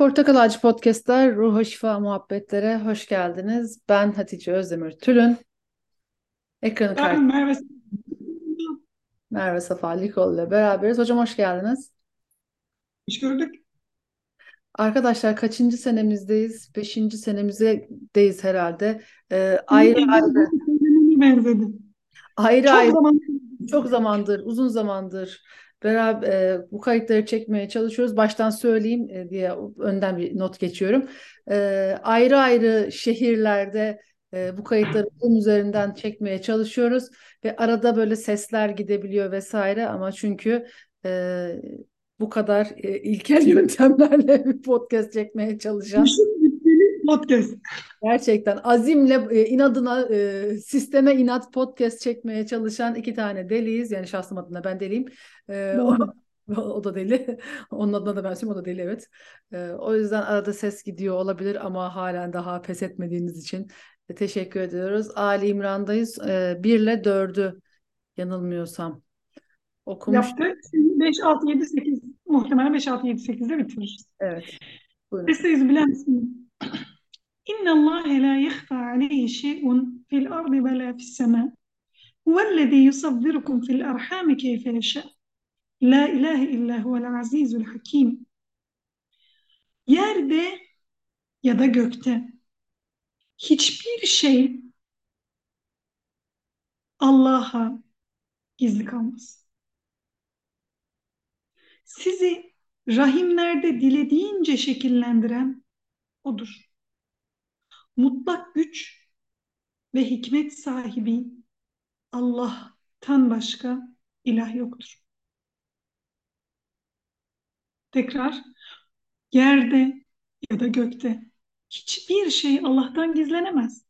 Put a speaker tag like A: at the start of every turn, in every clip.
A: Portakal Ağacı Podcast'ler, Ruha Şifa Muhabbetlere hoş geldiniz. Ben Hatice Özdemir Tülün. Ekranı
B: Ben
A: karşısında
B: Merve
A: Merve Safa Likoğlu ile beraberiz. Hocam hoş geldiniz.
B: hoş gördük.
A: Arkadaşlar kaçıncı senemizdeyiz? Beşinci senemizdeyiz herhalde. Ee, ayrı ayrı,
B: benzedi.
A: ayrı
B: Çok
A: ayrı
B: zaman
A: çok zamandır, uzun zamandır beraber e, bu kayıtları çekmeye çalışıyoruz. Baştan söyleyeyim e, diye önden bir not geçiyorum. E, ayrı ayrı şehirlerde e, bu kayıtları Zoom üzerinden çekmeye çalışıyoruz ve arada böyle sesler gidebiliyor vesaire ama çünkü e, bu kadar e, ilkel yöntemlerle bir podcast çekmeye çalışan
B: düşün bütçeli podcast.
A: Gerçekten azimle e, inadına e, sisteme inat podcast çekmeye çalışan iki tane deliyiz. Yani şahsım adına ben deliyim. E, o, da deli. Onun adına da ben söyleyeyim o da deli evet. O yüzden arada ses gidiyor olabilir ama halen daha pes etmediğiniz için teşekkür ediyoruz. Ali İmran'dayız. 1 ile 4'ü yanılmıyorsam okumuş.
B: Yaptık. Şimdi 5, 6, 7, 8. Muhtemelen 5, 6, 7, 8'de bitiririz.
A: Evet. Buyurun.
B: Estaizu bilen misin? İnna Allah la yahfa aleyhi şey'un fil ardı ve la fis sema. Huvellezî yusavvirukum fil arhami keyfe yeşâ. La ilahe illa huvel azizul hakim. Yerde ya da gökte hiçbir şey Allah'a gizli kalmaz. Sizi rahimlerde dilediğince şekillendiren O'dur. Mutlak güç ve hikmet sahibi Allah'tan başka ilah yoktur. Tekrar, yerde ya da gökte hiçbir şey Allah'tan gizlenemez.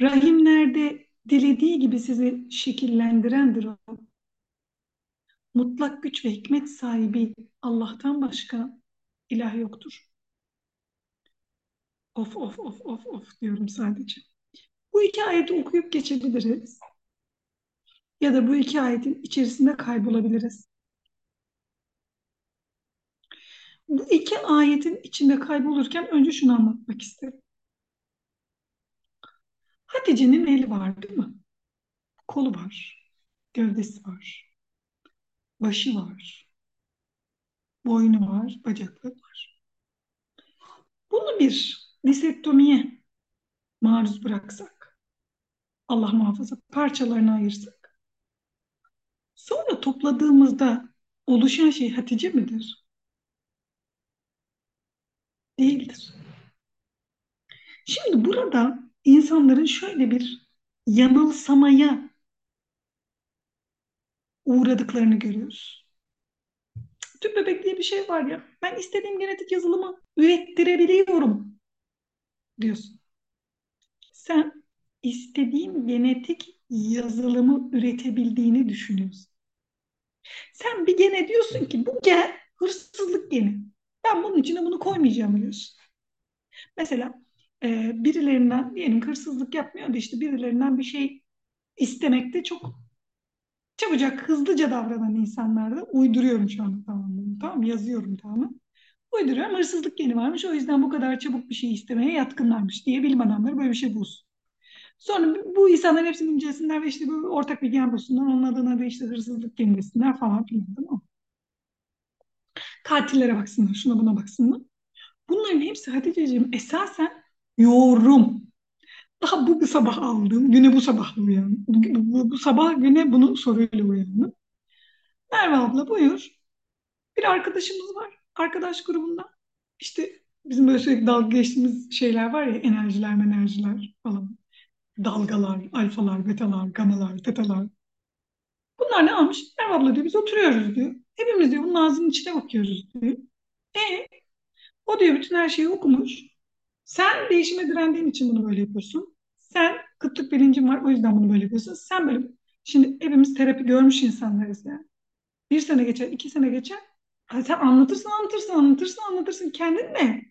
B: Rahimlerde dilediği gibi sizi şekillendirendir O. Mutlak güç ve hikmet sahibi Allah'tan başka ilah yoktur. Of of of of of diyorum sadece. Bu iki ayeti okuyup geçebiliriz. Ya da bu iki ayetin içerisinde kaybolabiliriz. Bu iki ayetin içinde kaybolurken önce şunu anlatmak isterim. Hatice'nin eli var değil mi? Kolu var, gövdesi var, başı var, boynu var, bacakları var. Bunu bir disektomiye maruz bıraksak, Allah muhafaza parçalarına ayırsak, sonra topladığımızda oluşan şey Hatice midir? Değildir. Şimdi burada insanların şöyle bir yanılsamaya uğradıklarını görüyoruz. Tüp bebek diye bir şey var ya, ben istediğim genetik yazılımı ürettirebiliyorum diyorsun. Sen istediğin genetik yazılımı üretebildiğini düşünüyorsun. Sen bir gene diyorsun ki bu gen hırsızlık geni. Ben bunun içine bunu koymayacağım diyorsun. Mesela e, birilerinden diyelim hırsızlık yapmıyor da işte birilerinden bir şey istemekte çok çabucak hızlıca davranan insanlarda uyduruyorum şu anda tamam mı? Tamam yazıyorum tamam? Uyduruyorum hırsızlık geni varmış o yüzden bu kadar çabuk bir şey istemeye yatkınlarmış diye bilim adamları böyle bir şey bulsun. Sonra bu insanların hepsini incelesinler ve işte bu ortak bir gen bulsunlar. Onun adına da işte hırsızlık geni desinler falan filan tamam? Katillere baksınlar, şuna buna baksınlar. Bunların hepsi Hatice'ciğim esasen yorum. Daha bu, bu sabah aldım. Güne bu sabah uyandım. Bu, bu, bu sabah güne bunu soruyla uyandım. Merve abla buyur. Bir arkadaşımız var. Arkadaş grubunda. İşte bizim böyle sürekli dalga geçtiğimiz şeyler var ya enerjiler enerjiler falan. Dalgalar, alfalar, betalar, gamalar, tetalar. Bunlar ne almış? Merve abla diyor biz oturuyoruz diyor. Hepimiz diyor bunun ağzının içine bakıyoruz diyor. E o diyor bütün her şeyi okumuş. Sen değişime direndiğin için bunu böyle yapıyorsun. Sen kıtlık bilincin var o yüzden bunu böyle yapıyorsun. Sen böyle şimdi hepimiz terapi görmüş insanlarız yani. Bir sene geçer, iki sene geçer. Sen anlatırsın, anlatırsın, anlatırsın, anlatırsın. Kendin ne?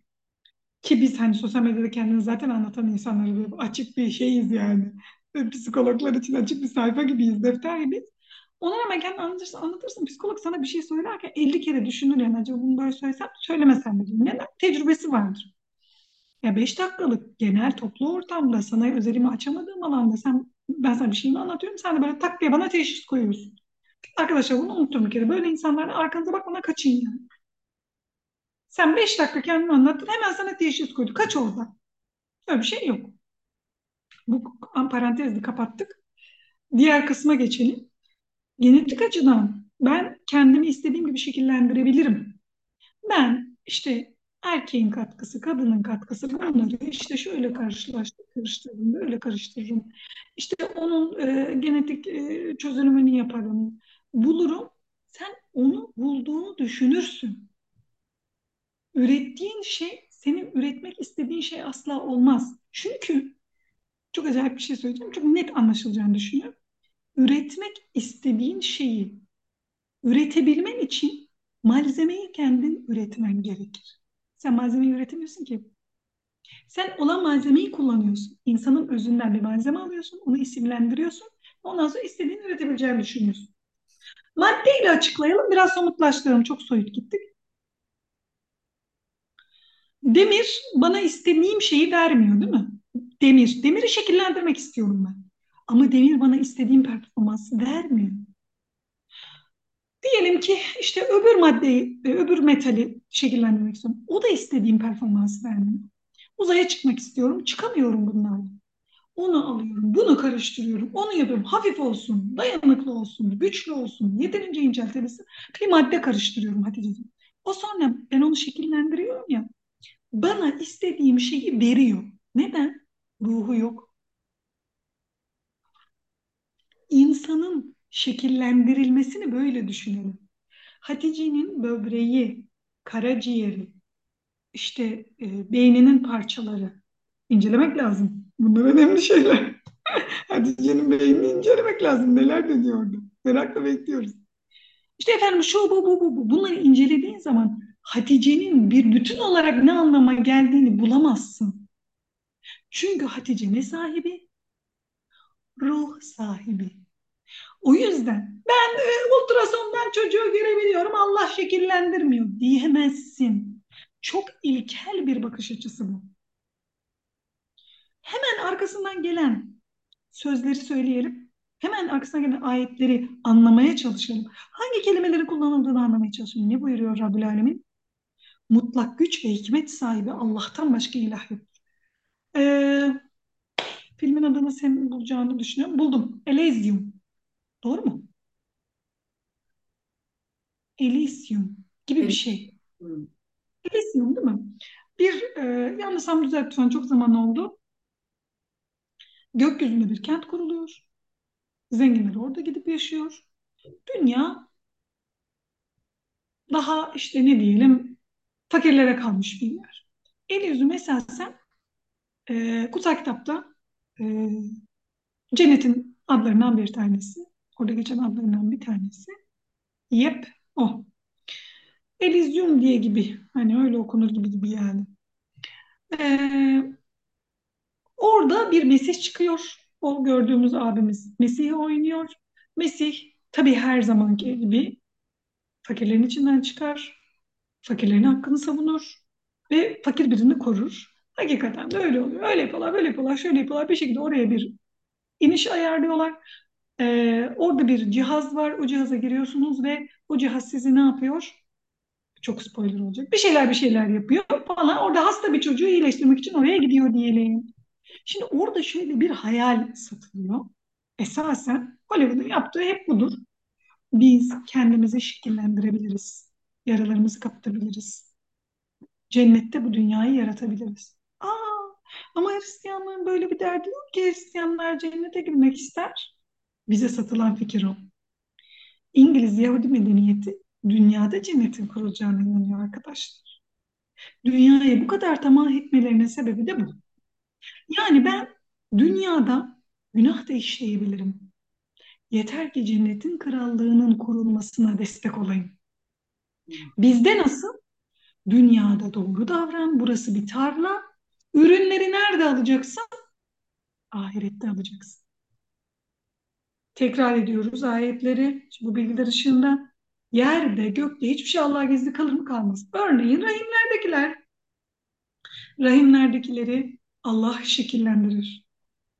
B: Ki biz hani sosyal medyada kendini zaten anlatan insanları böyle açık bir şeyiz yani. Psikologlar için açık bir sayfa gibiyiz, defter gibiyiz. Ona rağmen kendini anlatırsın, anlatırsın. Psikolog sana bir şey söylerken 50 kere düşünür yani acaba bunu böyle söylesem söylemesem mi. Neden? Tecrübesi vardır. Ya 5 dakikalık genel toplu ortamda sana özelimi açamadığım alanda sen ben sana bir şeyimi anlatıyorum. Sen de böyle tak diye bana teşhis koyuyorsun. Arkadaşlar bunu unuttum bir kere. Böyle insanlar arkanıza bakmadan kaçın yani. Sen 5 dakika kendini anlattın hemen sana teşhis koydu. Kaç orada? Öyle bir şey yok. Bu parantezi kapattık. Diğer kısma geçelim. Genetik açıdan ben kendimi istediğim gibi şekillendirebilirim. Ben işte erkeğin katkısı, kadının katkısı bunları işte şöyle karşılaştır, karıştırırım, böyle karıştırırım. İşte onun e, genetik e, çözülümünü yaparım, bulurum. Sen onu bulduğunu düşünürsün. Ürettiğin şey, senin üretmek istediğin şey asla olmaz. Çünkü çok acayip bir şey söyleyeceğim. Çok net anlaşılacağını düşünüyorum. Üretmek istediğin şeyi üretebilmen için malzemeyi kendin üretmen gerekir. Sen malzemeyi üretemiyorsun ki. Sen olan malzemeyi kullanıyorsun. İnsanın özünden bir malzeme alıyorsun, onu isimlendiriyorsun. Ondan sonra istediğini üretebileceğini düşünüyorsun. Maddeyle açıklayalım, biraz somutlaştıralım. Çok soyut gittik. Demir bana istediğim şeyi vermiyor değil mi? Demir. Demiri şekillendirmek istiyorum ben. Ama demir bana istediğim performansı vermiyor. Diyelim ki işte öbür maddeyi, e, öbür metali şekillendirmek istiyorum. O da istediğim performansı vermiyor. Uzaya çıkmak istiyorum, çıkamıyorum bunlarla. Onu alıyorum, bunu karıştırıyorum, onu yapıyorum. Hafif olsun, dayanıklı olsun, güçlü olsun, yeterince inceltebilsin. Bir madde karıştırıyorum Hatice'ciğim. O sonra ben onu şekillendiriyorum ya, bana istediğim şeyi veriyor. Neden? Ruhu yok. İnsanın şekillendirilmesini böyle düşünelim. Hatice'nin böbreği, karaciğeri, işte e, beyninin parçaları incelemek lazım. Bunlar önemli şeyler. Hatice'nin beynini incelemek lazım. Neler dönüyor orada? Merakla bekliyoruz. İşte efendim şu bu bu bu bu. Bunları incelediğin zaman Hatice'nin bir bütün olarak ne anlama geldiğini bulamazsın. Çünkü Hatice ne sahibi? Ruh sahibi. O yüzden ben e, ultrasondan çocuğu görebiliyorum Allah şekillendirmiyor diyemezsin. Çok ilkel bir bakış açısı bu. Hemen arkasından gelen sözleri söyleyelim. Hemen arkasına gelen ayetleri anlamaya çalışalım. Hangi kelimeleri kullanıldığını anlamaya çalışalım. Ne buyuruyor Rabbül Alemin? Mutlak güç ve hikmet sahibi Allah'tan başka ilah yok. Ee, filmin adını sen bulacağını düşünüyorum. Buldum. Elysium. Doğru mu? Elysium gibi bir şey. Elysium değil mi? Bir, e, yanlışsam düzelt lütfen çok zaman oldu. Gökyüzünde bir kent kuruluyor. Zenginler orada gidip yaşıyor. Dünya daha işte ne diyelim fakirlere kalmış bir yer. Elysium esasen e, kutsal kitapta e, cennetin adlarından bir tanesi. Orada geçen adlarından bir tanesi. Yep, o. Elysium diye gibi. Hani öyle okunur gibi gibi yani. Ee, orada bir Mesih çıkıyor. O gördüğümüz abimiz Mesih'i oynuyor. Mesih tabii her zamanki gibi fakirlerin içinden çıkar. Fakirlerin hakkını savunur. Ve fakir birini korur. Hakikaten de öyle oluyor. Öyle yapıyorlar, böyle yapıyorlar, şöyle yapıyorlar. Bir şekilde oraya bir iniş ayarlıyorlar. Ee, orada bir cihaz var. O cihaza giriyorsunuz ve o cihaz sizi ne yapıyor? Çok spoiler olacak. Bir şeyler bir şeyler yapıyor falan. Orada hasta bir çocuğu iyileştirmek için oraya gidiyor diyelim. Şimdi orada şöyle bir hayal satılıyor. Esasen Hollywood'un yaptığı hep budur. Biz kendimizi şekillendirebiliriz. Yaralarımızı kapatabiliriz. Cennette bu dünyayı yaratabiliriz. Aa, ama Hristiyanlığın böyle bir derdi yok ki Hristiyanlar cennete girmek ister. Bize satılan fikir o. İngiliz Yahudi medeniyeti dünyada cennetin kurulacağına inanıyor arkadaşlar. Dünyayı bu kadar tamah etmelerinin sebebi de bu. Yani ben dünyada günah da işleyebilirim. Yeter ki cennetin krallığının kurulmasına destek olayım. Bizde nasıl? Dünyada doğru davran, burası bir tarla. Ürünleri nerede alacaksın? Ahirette alacaksın. Tekrar ediyoruz ayetleri. Bu bilgiler ışığında yerde, gökte hiçbir şey Allah'a gizli kalır mı kalmaz. Örneğin rahimlerdekiler. Rahimlerdekileri Allah şekillendirir.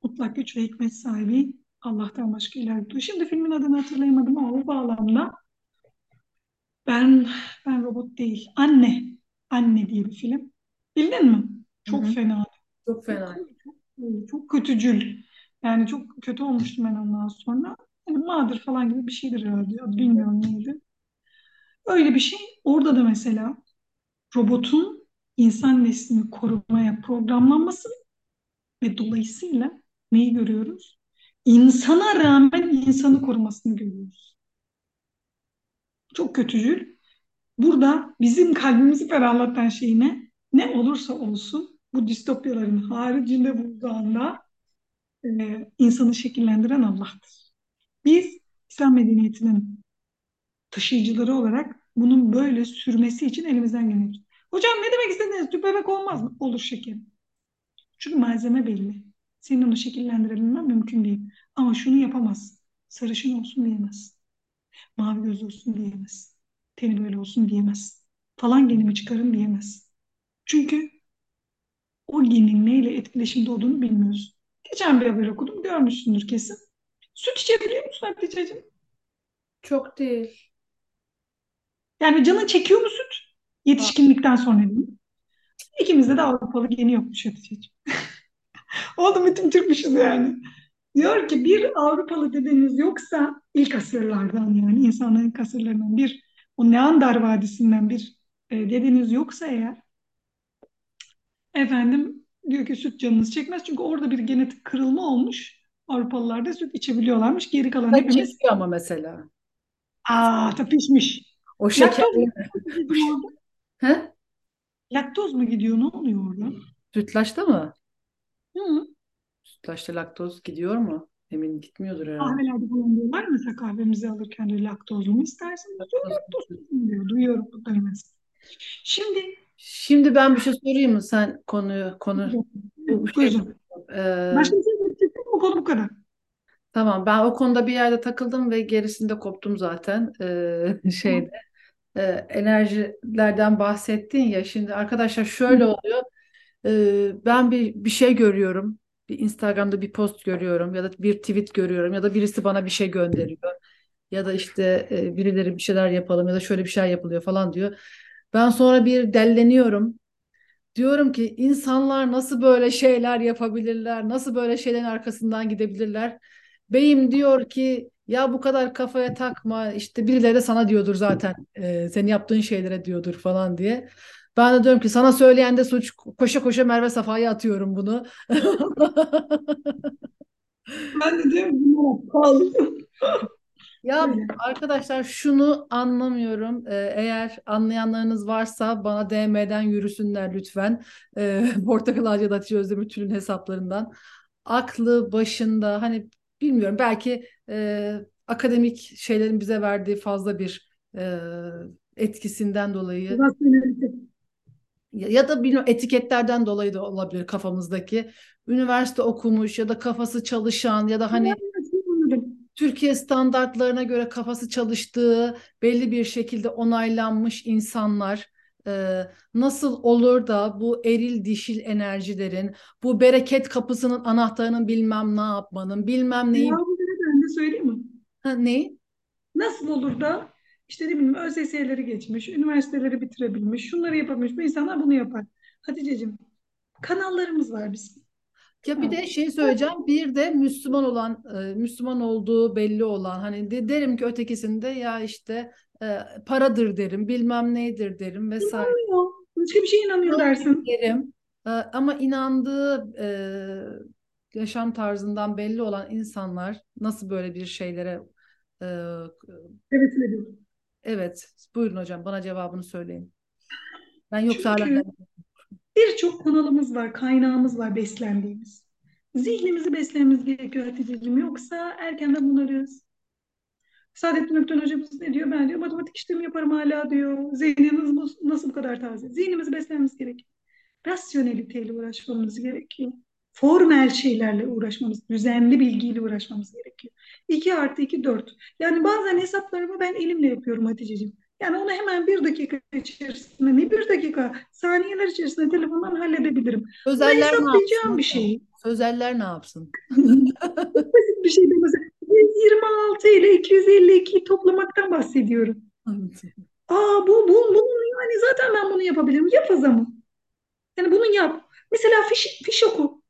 B: Mutlak güç ve hikmet sahibi Allah'tan başka ilah yoktur. Şimdi filmin adını hatırlayamadım ama o bağlamda ben ben robot değil. Anne. Anne diye bir film. Bildin mi? Çok
A: Hı hı.
B: fena.
A: Çok fena.
B: Çok, çok kötücül. Yani çok kötü olmuştum ben ondan sonra. Hani Mother falan gibi bir şeydir herhalde. Bilmiyorum neydi. Öyle bir şey. Orada da mesela robotun insan neslini korumaya programlanması ve dolayısıyla neyi görüyoruz? İnsana rağmen insanı korumasını görüyoruz. Çok kötücül. Burada bizim kalbimizi ferahlatan şey ne? Ne olursa olsun bu distopyaların haricinde buzdağında e, insanı şekillendiren Allah'tır. Biz İslam medeniyetinin taşıyıcıları olarak bunun böyle sürmesi için elimizden geliyoruz. Hocam ne demek istediniz? Tüp bebek olmaz mı? Olur şekerim. Çünkü malzeme belli. Senin onu şekillendirebilmen mümkün değil. Ama şunu yapamaz. Sarışın olsun diyemez. Mavi göz olsun diyemez. Teni böyle olsun diyemez. Falan genimi çıkarın diyemez. Çünkü o genin neyle etkileşimde olduğunu bilmiyoruz. Geçen bir haber okudum. Görmüşsündür kesin. Süt içebiliyor musun Hatice'ciğim?
A: Çok değil.
B: Yani canın çekiyor mu süt? Yetişkinlikten sonra mi? İkimizde de Avrupalı geni yokmuş Hatice'ciğim. Oldu bütün Türkmüşüz yani. Diyor ki bir Avrupalı dedeniz yoksa ilk asırlardan yani insanların ilk asırlarından bir o Neandar Vadisi'nden bir e, dedeniz yoksa eğer efendim diyor ki süt canınız çekmez çünkü orada bir genetik kırılma olmuş. Avrupalılar da süt içebiliyorlarmış. Geri kalan
A: Da
B: hepimiz
A: ama mesela.
B: aa da pişmiş.
A: O şeker.
B: Mu?
A: He?
B: Laktoz mu gidiyor? Ne oluyor orada?
A: Sütlaçta mı?
B: Hı.
A: Sütlaçta laktoz gidiyor mu? Emin gitmiyordur herhalde.
B: Kahvelerde falan diyorlar ya, mesela kahvemizi alırken de laktozlu mu isterseniz diyor laktozlu diyor. Duyuyorum bunları mesela. Şimdi
A: Şimdi ben bir şey sorayım mı? Sen konuyu konu bu şey
B: buyurun.
A: Ee,
B: Başka bir şey söyleyecektim mi? Konu bu kadar.
A: tamam ben o konuda bir yerde takıldım ve gerisinde koptum zaten. Ee, şeyde e, enerjilerden bahsettin ya. Şimdi arkadaşlar şöyle oluyor. Ee, ben bir bir şey görüyorum. Bir Instagram'da bir post görüyorum ya da bir tweet görüyorum ya da birisi bana bir şey gönderiyor. Ya da işte e, birileri bir şeyler yapalım ya da şöyle bir şey yapılıyor falan diyor. Ben sonra bir delleniyorum. Diyorum ki insanlar nasıl böyle şeyler yapabilirler? Nasıl böyle şeylerin arkasından gidebilirler? Beyim diyor ki ya bu kadar kafaya takma işte birileri de sana diyordur zaten e, senin yaptığın şeylere diyordur falan diye. Ben de diyorum ki sana söyleyen de suç koşa koşa Merve Safa'ya atıyorum bunu.
B: Ben de diyorum bunlara pahalı.
A: Ya arkadaşlar şunu anlamıyorum. Ee, eğer anlayanlarınız varsa bana DM'den yürüsünler lütfen. Ee, Portakal Ağacı Hatice Özdemir Tülün hesaplarından. Aklı başında hani bilmiyorum belki e, akademik şeylerin bize verdiği fazla bir e, etkisinden dolayı ya ya da bilmiyorum etiketlerden dolayı da olabilir kafamızdaki. Üniversite okumuş ya da kafası çalışan ya da hani. Türkiye standartlarına göre kafası çalıştığı belli bir şekilde onaylanmış insanlar e, nasıl olur da bu eril dişil enerjilerin, bu bereket kapısının anahtarının bilmem ne yapmanın, bilmem neyi,
B: Cevabını ben de söyleyeyim mi?
A: ha, ne?
B: Nasıl olur da işte ne bileyim ÖSS'leri geçmiş, üniversiteleri bitirebilmiş, şunları yapabilmiş bu insanlar bunu yapar. Hatice'cim kanallarımız var bizim.
A: Ya bir de şey söyleyeceğim, bir de Müslüman olan, e, Müslüman olduğu belli olan, hani de, derim ki ötekisinde ya işte e, paradır derim, bilmem neydir derim vesaire.
B: İnanmıyor. Başka bir şey inanıyor dersin.
A: derim. Ee, Ama inandığı e, yaşam tarzından belli olan insanlar nasıl böyle bir şeylere e,
B: Evet
A: evet buyurun hocam bana cevabını söyleyin. Ben yoksa hala
B: Çünkü birçok kanalımız var, kaynağımız var beslendiğimiz. Zihnimizi beslememiz gerekiyor Hatice'cim. Yoksa erkenden bunarız. Saadettin Ökten hocamız ne diyor? Ben diyor matematik işlemi yaparım hala diyor. Zihniniz bu- nasıl bu kadar taze? Zihnimizi beslememiz gerekiyor. Rasyoneliteyle uğraşmamız gerekiyor. formel şeylerle uğraşmamız, düzenli bilgiyle uğraşmamız gerekiyor. 2 artı 2 4. Yani bazen hesaplarımı ben elimle yapıyorum Hatice'ciğim. Yani onu hemen bir dakika içerisinde, ne bir dakika, saniyeler içerisinde telefondan halledebilirim. Bunu
A: Sözeller ne yapsın?
B: bir şey.
A: Sözeller ne yapsın?
B: Basit bir şey de mesela 126 ile 252'yi toplamaktan bahsediyorum. Aa bu, bu, bunun yani zaten ben bunu yapabilirim. Yap o zaman. Yani bunu yap. Mesela fiş, fiş oku.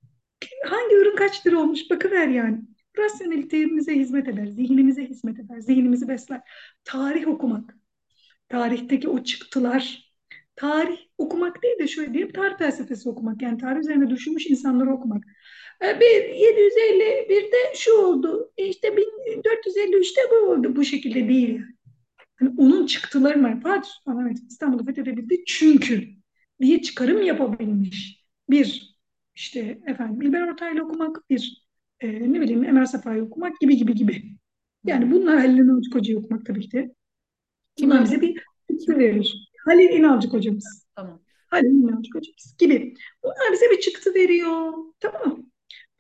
B: Hangi ürün kaç lira olmuş bakıver yani. Rasyonelitemize hizmet eder, zihnimize hizmet eder, zihnimizi besler. Tarih okumak, tarihteki o çıktılar, tarih okumak değil de şöyle diyeyim, tarih felsefesi okumak. Yani tarih üzerine düşünmüş insanları okumak. E, Bir 751'de şu oldu, e, işte 1453'te bu oldu. Bu şekilde değil yani. Hani onun çıktılarını Fatih Sultan Mehmet İstanbul'u fethedebildi çünkü diye çıkarım yapabilmiş. Bir, işte efendim İlber Ortaylı okumak, bir e, ne bileyim Ömer Safa'yı okumak gibi gibi gibi. Yani bunlar Halil İnalcık Hoca'yı okumak tabii ki de.
A: Kim
B: Bunlar bize bir çıktı verir. Halil İnalcık Hocamız.
A: Tamam.
B: Halil İnalcık Hocamız gibi. Bunlar bize bir çıktı veriyor. Tamam mı?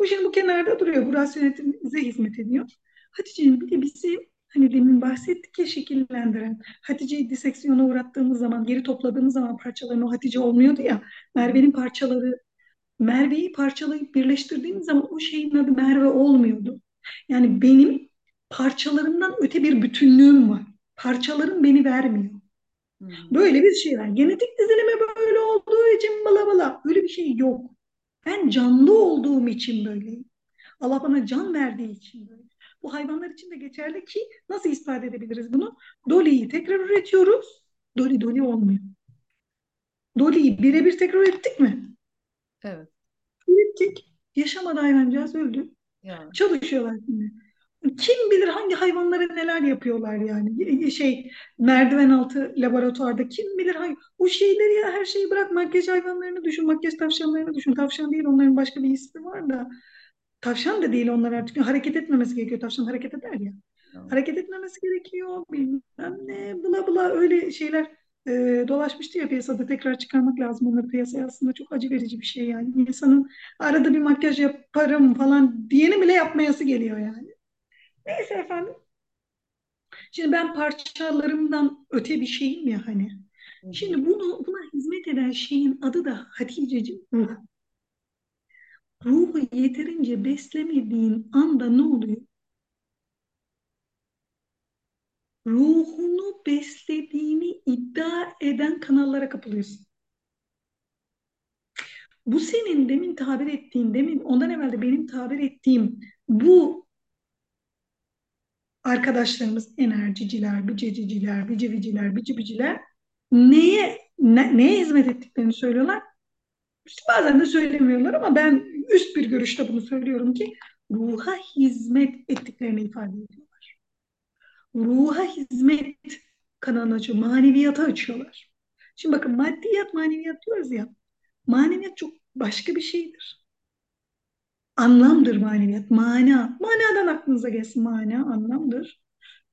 B: Bu şimdi bu kenarda duruyor. Bu rasyonelitemize hizmet ediyor. Hatice'nin bir de bizi hani demin bahsettik ya şekillendiren. Hatice'yi diseksiyona uğrattığımız zaman, geri topladığımız zaman parçaların o Hatice olmuyordu ya. Merve'nin parçaları, Merve'yi parçalayıp birleştirdiğimiz zaman o şeyin adı Merve olmuyordu. Yani benim parçalarımdan öte bir bütünlüğüm var. Parçalarım beni vermiyor.
A: Hı.
B: Böyle bir şey var. Genetik dizilimi böyle olduğu için bala bala. Öyle bir şey yok. Ben canlı olduğum için böyleyim. Allah bana can verdiği için böyle. Bu hayvanlar için de geçerli ki nasıl ispat edebiliriz bunu? Dolly'yi tekrar üretiyoruz. Dolly Dolly olmuyor. Dolly'yi birebir tekrar ettik mi?
A: Evet.
B: Ürettik. Yaşamadı hayvancağız öldü.
A: Ya.
B: Çalışıyorlar şimdi. Kim bilir hangi hayvanlara neler yapıyorlar yani. Şey merdiven altı laboratuvarda kim bilir hangi o şeyleri ya her şeyi bırak makyaj hayvanlarını düşün makyaj tavşanlarını düşün. Tavşan değil onların başka bir ismi var da. Tavşan da değil onlar artık. Hareket etmemesi gerekiyor. Tavşan hareket eder ya.
A: Tamam.
B: hareket etmemesi gerekiyor bilmem ne bla bla öyle şeyler e, dolaşmıştı ya piyasada tekrar çıkarmak lazım onları. Piyasaya aslında çok acı verici bir şey yani. İnsanın arada bir makyaj yaparım falan diyeni bile yapmayası geliyor yani. Neyse efendim. Şimdi ben parçalarımdan öte bir şeyim ya hani. Şimdi bunu buna hizmet eden şeyin adı da Haticeciğim ruh. Ruhu yeterince beslemediğin anda ne oluyor? Ruhunu beslediğini iddia eden kanallara kapılıyorsun. Bu senin demin tabir ettiğin, demin ondan evvel de benim tabir ettiğim bu arkadaşlarımız enerjiciler, biceciciler, biciviciler, bicibiciler neye ne- neye hizmet ettiklerini söylüyorlar. İşte bazen de söylemiyorlar ama ben üst bir görüşte bunu söylüyorum ki ruha hizmet ettiklerini ifade ediyorlar. Ruha hizmet kanalını açıyor, maneviyata açıyorlar. Şimdi bakın maddiyat, maneviyat diyoruz ya. Maneviyat çok başka bir şeydir. Anlamdır maneviyat, mana. Manadan aklınıza gelsin mana, anlamdır.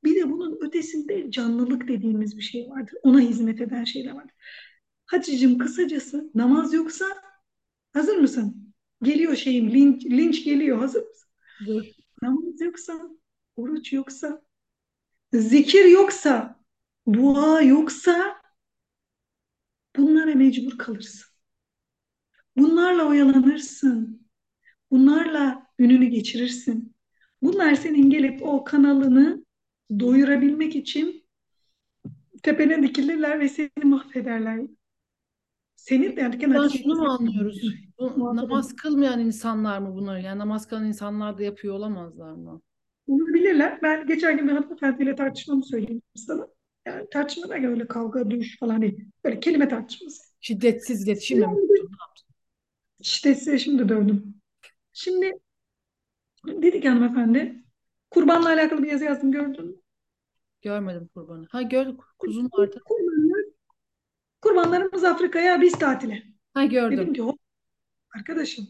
B: Bir de bunun ötesinde canlılık dediğimiz bir şey vardır. Ona hizmet eden şeyler vardır. Hatice'cim kısacası namaz yoksa hazır mısın? Geliyor şeyim linç, linç geliyor hazır mısın?
A: Dur.
B: Namaz yoksa, oruç yoksa, zikir yoksa, dua yoksa bunlara mecbur kalırsın. Bunlarla oyalanırsın. Bunlarla gününü geçirirsin. Bunlar senin gelip o kanalını doyurabilmek için tepene dikilirler ve seni mahvederler. Seni derken
A: Buradan
B: Hatice
A: şunu mu anlıyoruz? Bu namaz kılmayan insanlar mı bunları? Yani namaz kılan insanlar da yapıyor olamazlar mı?
B: olabilirler. Ben geçen gün bir hanımefendiyle tartışmamı söyleyeyim sana. Yani tartışma da öyle kavga, dövüş falan değil. Böyle kelime tartışması.
A: Şiddetsiz iletişimle mi?
B: Yani size şimdi dövdüm. Şimdi dedi ki hanımefendi kurbanla alakalı bir yazı yazdım gördün mü?
A: Görmedim kurbanı. Ha gördük. Kuzun vardı.
B: Kurbanlar, kurbanlarımız Afrika'ya biz tatile.
A: Ha gördüm.
B: Dedim ki hop arkadaşım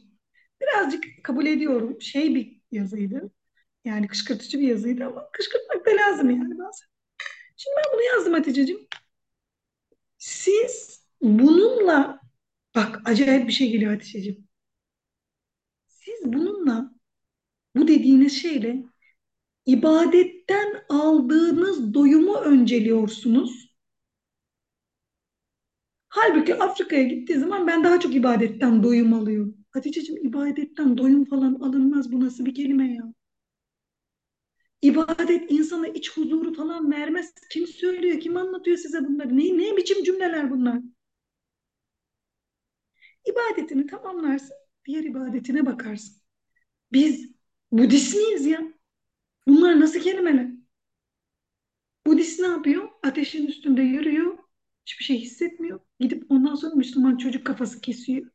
B: birazcık kabul ediyorum şey bir yazıydı. Yani kışkırtıcı bir yazıydı ama kışkırtmak da lazım yani bazen. Şimdi ben bunu yazdım Hatice'cim. Siz bununla bak acayip bir şey geliyor Hatice'cim. Bununla, bu dediğiniz şeyle ibadetten aldığınız doyumu önceliyorsunuz. Halbuki Afrika'ya gittiği zaman ben daha çok ibadetten doyum alıyorum. Hatice'ciğim ibadetten doyum falan alınmaz. Bu nasıl bir kelime ya? İbadet insana iç huzuru falan vermez. Kim söylüyor? Kim anlatıyor size bunları? Ne, ne biçim cümleler bunlar? İbadetini tamamlarsın, diğer ibadetine bakarsın. Biz Budist miyiz ya? Bunlar nasıl kelimeler? Budist ne yapıyor? Ateşin üstünde yürüyor, hiçbir şey hissetmiyor. Gidip ondan sonra Müslüman çocuk kafası kesiyor.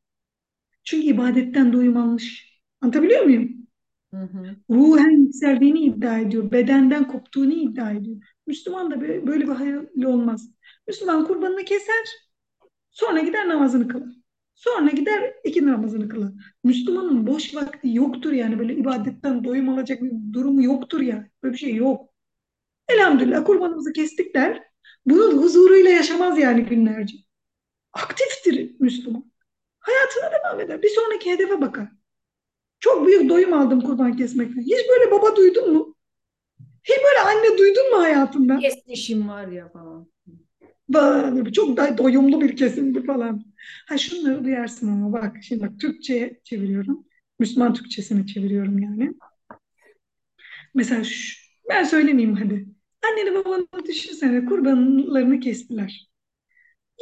B: Çünkü ibadetten doyum almış. Anlatabiliyor muyum?
A: Hı hı.
B: Ruhen yükseldiğini iddia ediyor. Bedenden koptuğunu iddia ediyor. Müslüman da böyle, böyle bir hayal olmaz. Müslüman kurbanını keser, sonra gider namazını kılar. Sonra gider iki namazını kılar. Müslümanın boş vakti yoktur yani böyle ibadetten doyum alacak bir durumu yoktur ya. Böyle bir şey yok. Elhamdülillah kurbanımızı kestik der. Bunun huzuruyla yaşamaz yani günlerce. Aktiftir Müslüman. Hayatına devam eder. Bir sonraki hedefe bakar. Çok büyük doyum aldım kurban kesmekten. Hiç böyle baba duydun mu? Hiç böyle anne duydun mu hayatında?
A: Kes var ya falan.
B: Çok da doyumlu bir kesimdi falan. Ha şunları duyarsın ama bak şimdi bak Türkçe'ye çeviriyorum. Müslüman Türkçesini çeviriyorum yani. Mesela şu, ben söylemeyeyim hadi. Anneni babanı düşünsene kurbanlarını kestiler.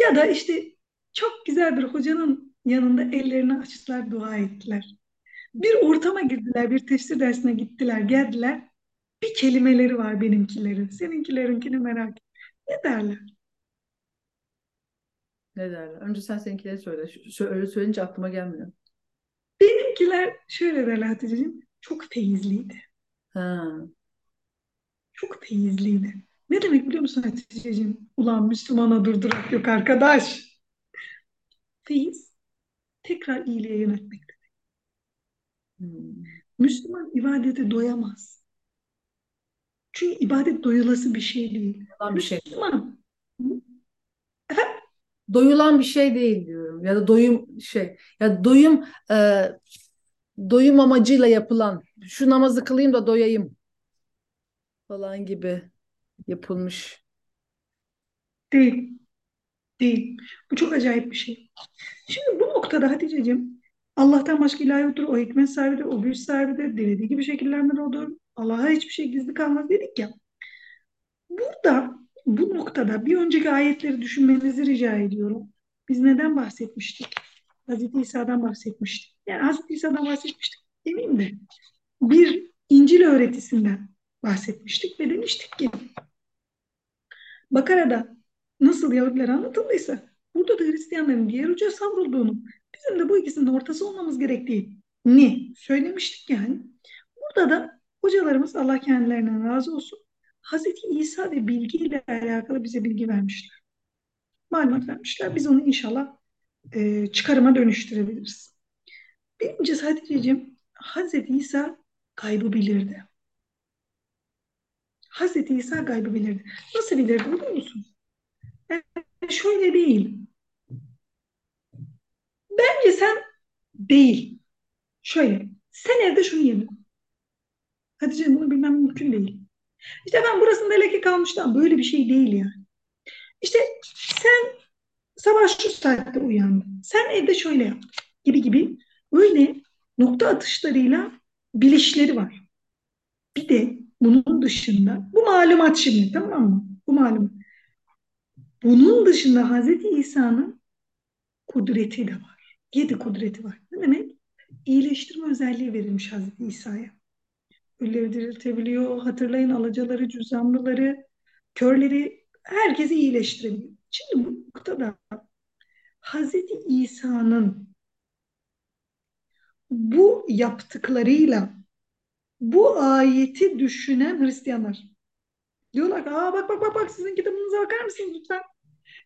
B: Ya da işte çok güzel bir hocanın yanında ellerini açtılar, dua ettiler. Bir ortama girdiler, bir tefsir dersine gittiler, geldiler. Bir kelimeleri var benimkilerin. Seninkilerinkini merak et. Ne derler?
A: Ne derler? Önce sen seninkileri söyle. Şu- Öyle söyleyince aklıma gelmiyor.
B: Benimkiler şöyle derler Hatice'ciğim. Çok feyizliydi.
A: Ha.
B: Çok feyizliydi. Ne demek biliyor musun Hatice'ciğim? Ulan Müslümana durdurak yok arkadaş. Feyiz tekrar iyiliğe yönetmek.
A: Hmm.
B: Müslüman ibadete doyamaz. Çünkü ibadet doyulası bir şey değil.
A: Doyulan bir şey.
B: Müslüman
A: Doyulan bir şey değil diyorum. Ya da doyum şey. Ya doyum e, doyum amacıyla yapılan. Şu namazı kılayım da doyayım falan gibi yapılmış.
B: değil. Değil. Bu çok acayip bir şey. Şimdi bu noktada Hatice'ciğim Allah'tan başka ilah yoktur. O hikmet sahibidir, o güç sahibidir. Dilediği gibi şekillendir odur. Allah'a hiçbir şey gizli kalmaz dedik ya. Burada bu noktada bir önceki ayetleri düşünmenizi rica ediyorum. Biz neden bahsetmiştik? Hazreti İsa'dan bahsetmiştik. Yani Hazreti İsa'dan bahsetmiştik demeyeyim de bir İncil öğretisinden bahsetmiştik ve demiştik ki Bakara'da nasıl Yahudiler anlatıldıysa burada da Hristiyanların diğer uca savrulduğunu bizim de bu ikisinin ortası olmamız gerektiği ni söylemiştik yani. Burada da hocalarımız Allah kendilerinden razı olsun Hazreti İsa ve bilgiyle alakalı bize bilgi vermişler. Malumat vermişler. Biz onu inşallah e, çıkarıma dönüştürebiliriz. Birincisi Hatice'ciğim Hazreti İsa gaybı bilirdi. Hazreti İsa gaybı bilirdi. Nasıl bilirdi biliyor musun? Yani şöyle değil. Bence sen değil. Şöyle. Sen evde şunu yedin. Hatice bunu bilmem mümkün değil. İşte ben burasında leke kalmıştım. Böyle bir şey değil yani. İşte sen sabah şu saatte uyandın. Sen evde şöyle yap. Gibi gibi. Öyle nokta atışlarıyla bilişleri var. Bir de bunun dışında bu malumat şimdi tamam mı? Bu malumat. Bunun dışında Hazreti İsa'nın kudreti de var. Yedi kudreti var. Ne demek? İyileştirme özelliği verilmiş Hazreti İsa'ya. Diriltebiliyor. Hatırlayın alacaları, cüzdanlıları, körleri herkesi iyileştirebiliyor. Şimdi bu noktada Hazreti İsa'nın bu yaptıklarıyla bu ayeti düşünen Hristiyanlar diyorlar ki Aa, bak bak bak bak sizin kitabınıza bakar mısınız lütfen?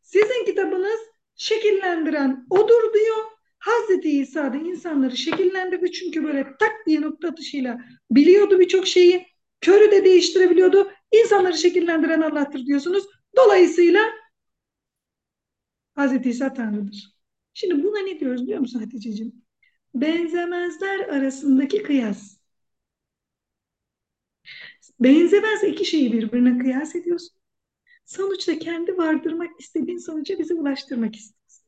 B: Sizin kitabınız şekillendiren odur diyor. Hazreti İsa da insanları şekillendirdi çünkü böyle tak diye nokta atışıyla biliyordu birçok şeyi. Körü de değiştirebiliyordu. İnsanları şekillendiren Allah'tır diyorsunuz. Dolayısıyla Hazreti İsa Tanrı'dır. Şimdi buna ne diyoruz biliyor musun Hatice'ciğim? Benzemezler arasındaki kıyas. Benzemez iki şeyi birbirine kıyas ediyorsun. Sonuçta kendi vardırmak istediğin sonuca bizi ulaştırmak istiyorsun.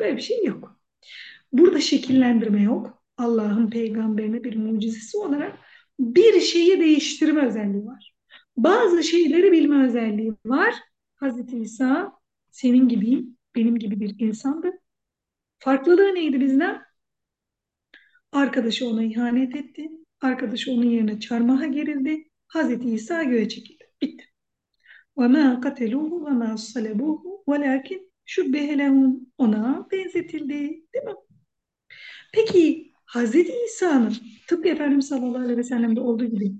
B: Böyle bir şey yok. Burada şekillendirme yok. Allah'ın peygamberine bir mucizesi olarak bir şeyi değiştirme özelliği var. Bazı şeyleri bilme özelliği var. Hazreti İsa senin gibiyim, benim gibi bir insandı. Farklılığı neydi bizden? Arkadaşı ona ihanet etti. Arkadaşı onun yerine çarmıha gerildi. Hazreti İsa göğe çekildi. Bitti. وَمَا قَتَلُوهُ وَمَا صَلَبُوهُ وَلَكِنْ شُبِّهَ لَهُمْ Ona benzetildi. Değil mi? Peki Hazreti İsa'nın tıpkı Efendimiz sallallahu aleyhi ve sellem'de olduğu gibi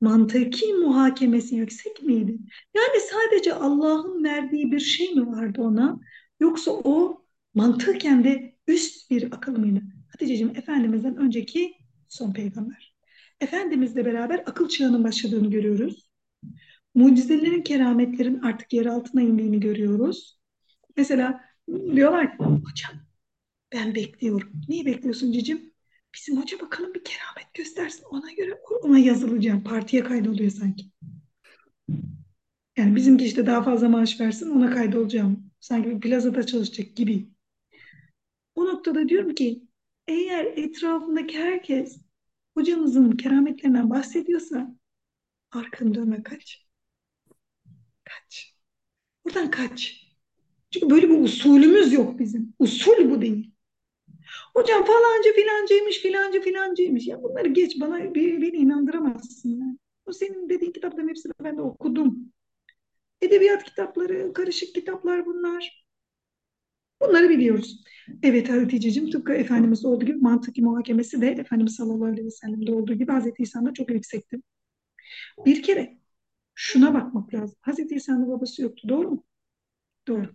B: mantıki muhakemesi yüksek miydi? Yani sadece Allah'ın verdiği bir şey mi vardı ona? Yoksa o mantıken de üst bir akıl mıydı? Hatice'cim Efendimiz'den önceki son peygamber. Efendimizle beraber akıl çağının başladığını görüyoruz. Mucizelerin, kerametlerin artık yer altına indiğini görüyoruz. Mesela diyorlar ki hocam ben bekliyorum. Niye bekliyorsun cicim? Bizim hoca bakalım bir keramet göstersin. Ona göre ona yazılacağım. Partiye kaydoluyor sanki. Yani bizimki işte daha fazla maaş versin ona kaydolacağım. Sanki bir plazada çalışacak gibi. O noktada diyorum ki eğer etrafındaki herkes hocamızın kerametlerinden bahsediyorsa arkanı dönme kaç. Kaç. Buradan kaç. Çünkü böyle bir usulümüz yok bizim. Usul bu değil. Hocam falanca filancaymış filancı filancaymış. Ya bunları geç bana beni inandıramazsın. Yani. O senin dediğin kitapların hepsini ben de okudum. Edebiyat kitapları, karışık kitaplar bunlar. Bunları biliyoruz. Evet Hatice'cim tıpkı Efendimiz olduğu gibi mantıki muhakemesi de Efendimiz sallallahu aleyhi ve sellem'de olduğu gibi Hazreti İsa'da çok yüksekti. Bir kere şuna bakmak lazım. Hazreti İsa'nın babası yoktu. Doğru mu? Doğru.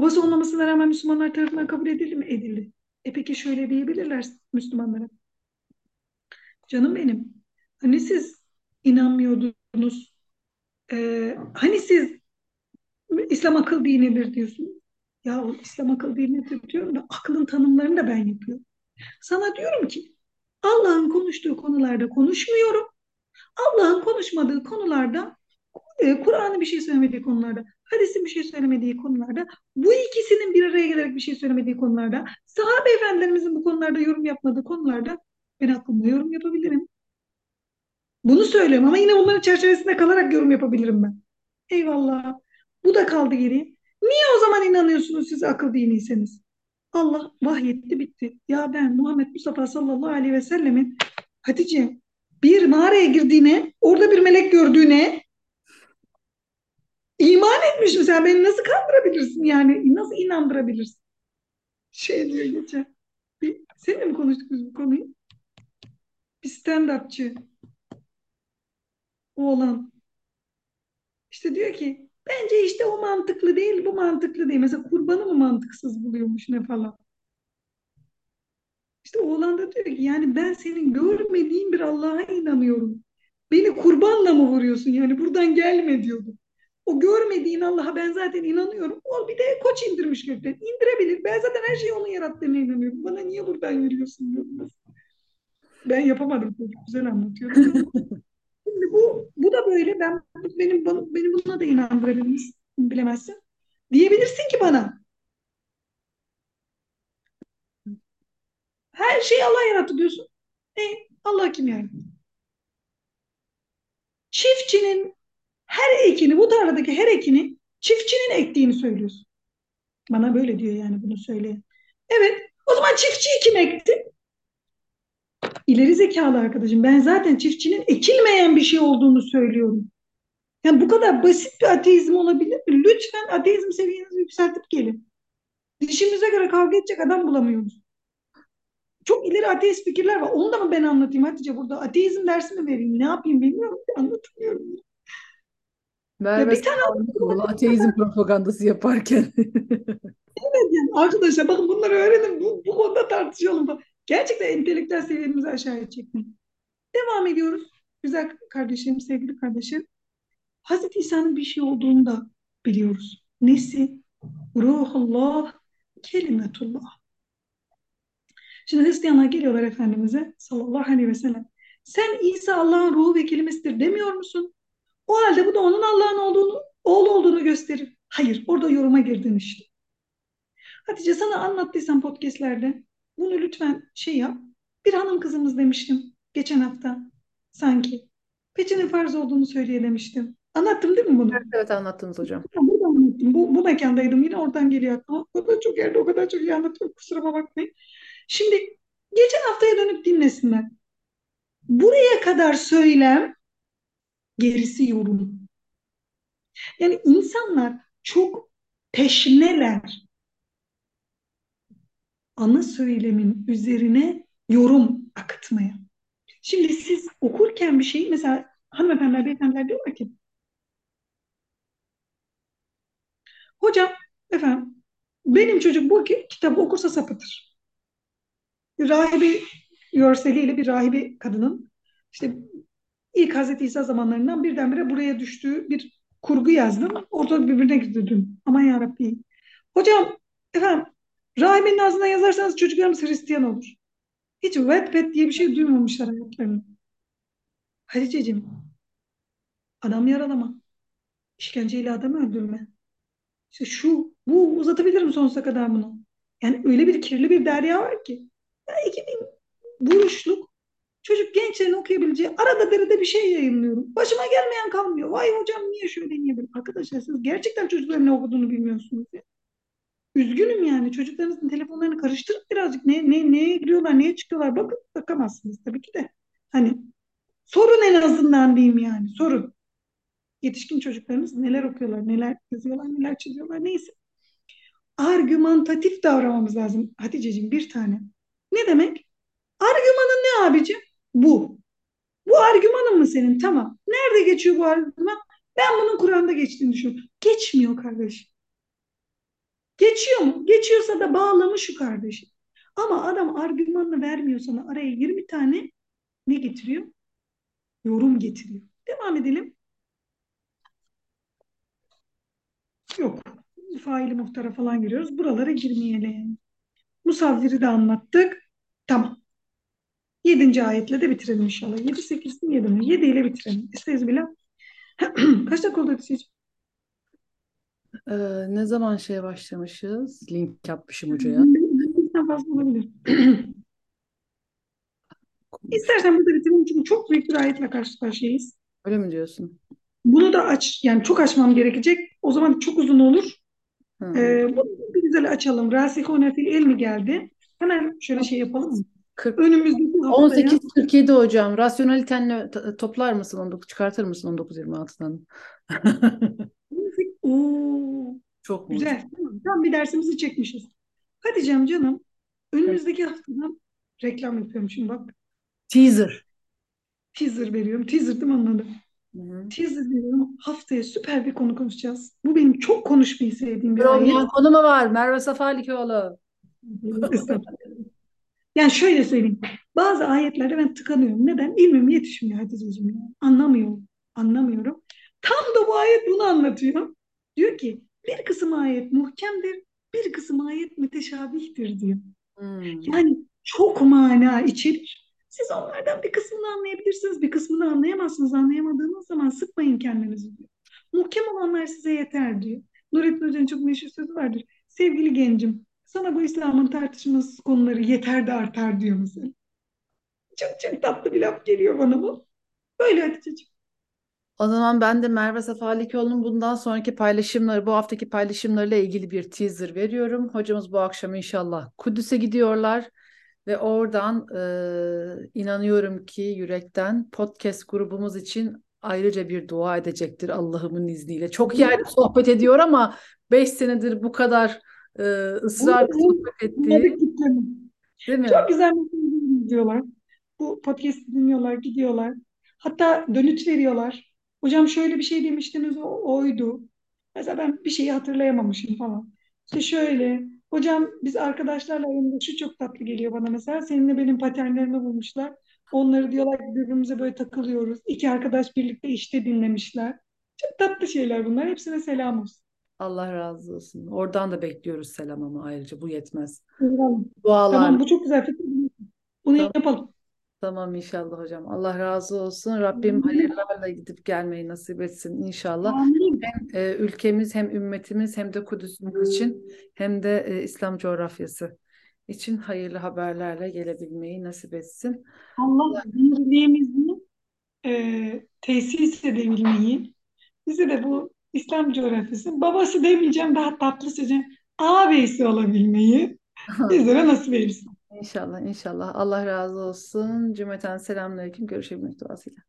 B: Babası olmamasına rağmen Müslümanlar tarafından kabul edildi mi? Edildi. E peki şöyle diyebilirler Müslümanlara. Canım benim. Hani siz inanmıyordunuz? Ee, hani siz İslam akıl dinidir diyorsunuz. Ya İslam akıl dinidir diyorum da aklın tanımlarını da ben yapıyorum. Sana diyorum ki Allah'ın konuştuğu konularda konuşmuyorum. Allah'ın konuşmadığı konularda e, Kur'an'ın bir şey söylemediği konularda, hadisin bir şey söylemediği konularda, bu ikisinin bir araya gelerek bir şey söylemediği konularda, sahabe efendilerimizin bu konularda yorum yapmadığı konularda ben aklımda yorum yapabilirim. Bunu söylüyorum ama yine onların çerçevesinde kalarak yorum yapabilirim ben. Eyvallah. Bu da kaldı geri. Niye o zaman inanıyorsunuz siz akıl diniyseniz? Allah vahyetti bitti. Ya ben Muhammed Mustafa sallallahu aleyhi ve sellemin Hatice bir mağaraya girdiğine, orada bir melek gördüğüne iman etmişim. Sen beni nasıl kandırabilirsin yani? Nasıl inandırabilirsin? Şey diyor geçen. Bir, seninle mi konuştuk biz bu konuyu? Bir stand-upçı oğlan. İşte diyor ki bence işte o mantıklı değil bu mantıklı değil. Mesela kurbanı mı mantıksız buluyormuş ne falan. İşte oğlan da diyor ki yani ben senin görmediğin bir Allah'a inanıyorum. Beni kurbanla mı vuruyorsun yani buradan gelme diyordu. O görmediğin Allah'a ben zaten inanıyorum. O bir de koç indirmiş gökten. İndirebilir. Ben zaten her şeyi onun yarattığına inanıyorum. Bana niye buradan yürüyorsun diyordum. Ben yapamadım çocuk. Güzel anlatıyordum. Şimdi bu, bu da böyle. Ben benim beni buna da inandırabilirsin. Bilemezsin. Diyebilirsin ki bana. Her şeyi Allah yarattı diyorsun. E, Allah kim yarattı? Çiftçinin her ekini, bu tarladaki her ekini çiftçinin ektiğini söylüyorsun. Bana böyle diyor yani bunu söyleyen. Evet, o zaman çiftçiyi kim ekti? İleri zekalı arkadaşım. Ben zaten çiftçinin ekilmeyen bir şey olduğunu söylüyorum. Yani bu kadar basit bir ateizm olabilir mi? Lütfen ateizm seviyenizi yükseltip gelin. Dişimize göre kavga edecek adam bulamıyoruz. Çok ileri ateist fikirler var. Onu da mı ben anlatayım Hatice burada? Ateizm dersi mi vereyim? Ne yapayım bilmiyorum. Anlatamıyorum.
A: Merve bir tane ateizm propagandası yaparken.
B: evet yani arkadaşlar bakın bunları öğrenin. Bu, bu konuda tartışalım. Gerçekten entelektüel seviyemizi aşağıya çekmeyin. Devam ediyoruz. Güzel kardeşim, sevgili kardeşim. Hazreti İsa'nın bir şey olduğunu da biliyoruz. Nesi? Ruhullah, kelimetullah. Şimdi Hristiyanlar geliyorlar Efendimiz'e sallallahu aleyhi ve sellem. Sen İsa Allah'ın ruhu ve kelimesidir demiyor musun? O halde bu da onun Allah'ın olduğunu, oğlu olduğunu gösterir. Hayır, orada yoruma girdin işte. Hatice sana anlattıysam podcastlerde bunu lütfen şey yap. Bir hanım kızımız demiştim geçen hafta sanki. Peçenin farz olduğunu söyleye demiştim. Anlattım değil mi bunu?
A: Evet, evet anlattınız hocam.
B: Burada anlattım. Bu, bu mekandaydım yine oradan geliyor aklıma. O kadar çok yerde o kadar çok iyi anlatıyorum kusuruma bakmayın. Şimdi geçen haftaya dönüp dinlesinler. Buraya kadar söylem gerisi yorum. Yani insanlar çok teşneler. Ana söylemin üzerine yorum akıtmaya. Şimdi siz okurken bir şeyi mesela hanımefendiler, beyefendiler diyorlar ki hocam efendim benim çocuk bu ki kitabı okursa sapıtır. Rahibe görseliyle bir rahibe kadının işte ilk Hazreti İsa zamanlarından birdenbire buraya düştüğü bir kurgu yazdım. Orada birbirine girdim. Aman yarabbi. Hocam efendim rahibenin ağzına yazarsanız çocuklarımız Hristiyan olur. Hiç Wattpad diye bir şey duymamışlar hayatlarında. Haliceciğim, adam yaralama, işkenceyle adam öldürme. İşte şu, bu uzatabilirim sonsuza kadar bunu. Yani öyle bir kirli bir derya var ki. Ya 2000 buruşluk çocuk gençlerin okuyabileceği arada derede bir şey yayınlıyorum. Başıma gelmeyen kalmıyor. Vay hocam niye şöyle niye böyle. Arkadaşlar siz gerçekten çocukların ne okuduğunu bilmiyorsunuz ya. Üzgünüm yani çocuklarınızın telefonlarını karıştırıp birazcık ne, ne, neye giriyorlar, neye çıkıyorlar bakın bakamazsınız tabii ki de. Hani sorun en azından diyeyim yani sorun. Yetişkin çocuklarınız neler okuyorlar, neler yazıyorlar, neler çiziyorlar neyse. Argümantatif davranmamız lazım Hatice'ciğim bir tane. Ne demek? Argümanın ne abicim? Bu. Bu argümanın mı senin? Tamam. Nerede geçiyor bu argüman? Ben bunun Kur'an'da geçtiğini düşünüyorum. Geçmiyor kardeşim. Geçiyor mu? Geçiyorsa da bağlamı şu kardeşim. Ama adam argümanını vermiyor sana araya 20 tane ne getiriyor? Yorum getiriyor. Devam edelim. Yok. Faili muhtara falan giriyoruz. Buralara girmeyelim. Musavviri de anlattık. Tamam. Yedinci ayetle de bitirelim inşallah. Yedi, sekiz yedi mi? Yedi ile bitirelim. Estağfirullah. Kaç dakika oldu?
A: Ee, ne zaman şeye başlamışız? Link yapmışım hocaya.
B: Bizden fazla olabilir. İstersen burada bitirelim çünkü çok büyük bir ayetle karşı karşıyayız.
A: Öyle mi diyorsun?
B: Bunu da aç, yani çok açmam gerekecek. O zaman çok uzun olur.
A: Hı.
B: Ee, bunu bir güzel açalım. Rasihune fil ilmi geldi. Hemen şöyle şey yapalım mı?
A: 40,
B: Önümüzdeki haftaya
A: 18 47 hocam. Rasyonelitenle t- toplar mısın 19 çıkartır mısın 19 26'dan?
B: Oo,
A: Çok mu?
B: güzel. Tamam, tam bir dersimizi çekmişiz. Hadi Cem canım. Önümüzdeki haftadan reklam yapıyorum şimdi bak.
A: Teaser.
B: Teaser veriyorum. Teaser değil mi
A: hı.
B: Teaser veriyorum. Haftaya süper bir konu konuşacağız. Bu benim çok konuşmayı sevdiğim bir
A: konu mu var? Merve Safalikoğlu.
B: Yani şöyle söyleyeyim. Bazı ayetlerde ben tıkanıyorum. Neden? İlmim yetişmiyor Hatice'ciğim. ya. Anlamıyorum. Anlamıyorum. Tam da bu ayet bunu anlatıyor. Diyor ki bir kısım ayet muhkemdir, bir kısım ayet müteşabihtir diyor.
A: Hmm.
B: Yani çok mana içerir. Siz onlardan bir kısmını anlayabilirsiniz, bir kısmını anlayamazsınız. Anlayamadığınız zaman sıkmayın kendinizi diyor. Muhkem olanlar size yeter diyor. Nurettin Hoca'nın çok meşhur sözü vardır. Sevgili gencim, sana bu İslam'ın tartışmasız konuları yeter de artar diyor mesela. Çok çok tatlı bir laf geliyor bana bu. Böyle Hatice'ciğim.
A: O zaman ben de Merve Safalikoğlu'nun bundan sonraki paylaşımları, bu haftaki paylaşımlarıyla ilgili bir teaser veriyorum. Hocamız bu akşam inşallah Kudüs'e gidiyorlar ve oradan e, inanıyorum ki yürekten podcast grubumuz için ayrıca bir dua edecektir Allah'ımın izniyle. Çok yerde sohbet ediyor ama 5 senedir bu kadar e, sohbet
B: Bunları
A: ettiği, değil mi?
B: Çok güzel mesajlar diyorlar. Bu podcast'i dinliyorlar, gidiyorlar. Hatta dönüt veriyorlar. Hocam şöyle bir şey demiştiniz, o oydu. Mesela ben bir şeyi hatırlayamamışım falan. İşte şöyle, hocam biz arkadaşlarla aramızda şu çok tatlı geliyor bana mesela. Seninle benim paternlerimi bulmuşlar. Onları diyorlar ki birbirimize böyle takılıyoruz. İki arkadaş birlikte işte dinlemişler. Çok tatlı şeyler bunlar. Hepsine selam olsun.
A: Allah razı olsun. Oradan da bekliyoruz selam ama ayrıca bu yetmez.
B: Eyvallah.
A: Dualar.
B: Tamam bu çok güzel fikir. Bunu
A: Tamam,
B: yapalım.
A: tamam inşallah hocam. Allah razı olsun. Rabbim hayırlarla gidip gelmeyi nasip etsin inşallah.
B: Amin.
A: Hem e, ülkemiz hem ümmetimiz hem de Kudüs'ümüz için hem de e, İslam coğrafyası için hayırlı haberlerle gelebilmeyi nasip etsin.
B: Allah birliğimizi e, tesis edebilmeyi, bizi de bu İslam coğrafyası, babası demeyeceğim daha tatlı söyleyeceğim, ağabeysi olabilmeyi bizlere nasip eylesin.
A: İnşallah inşallah. Allah razı olsun. Cümleten selamünaleyküm. Görüşebilmek duasıyla.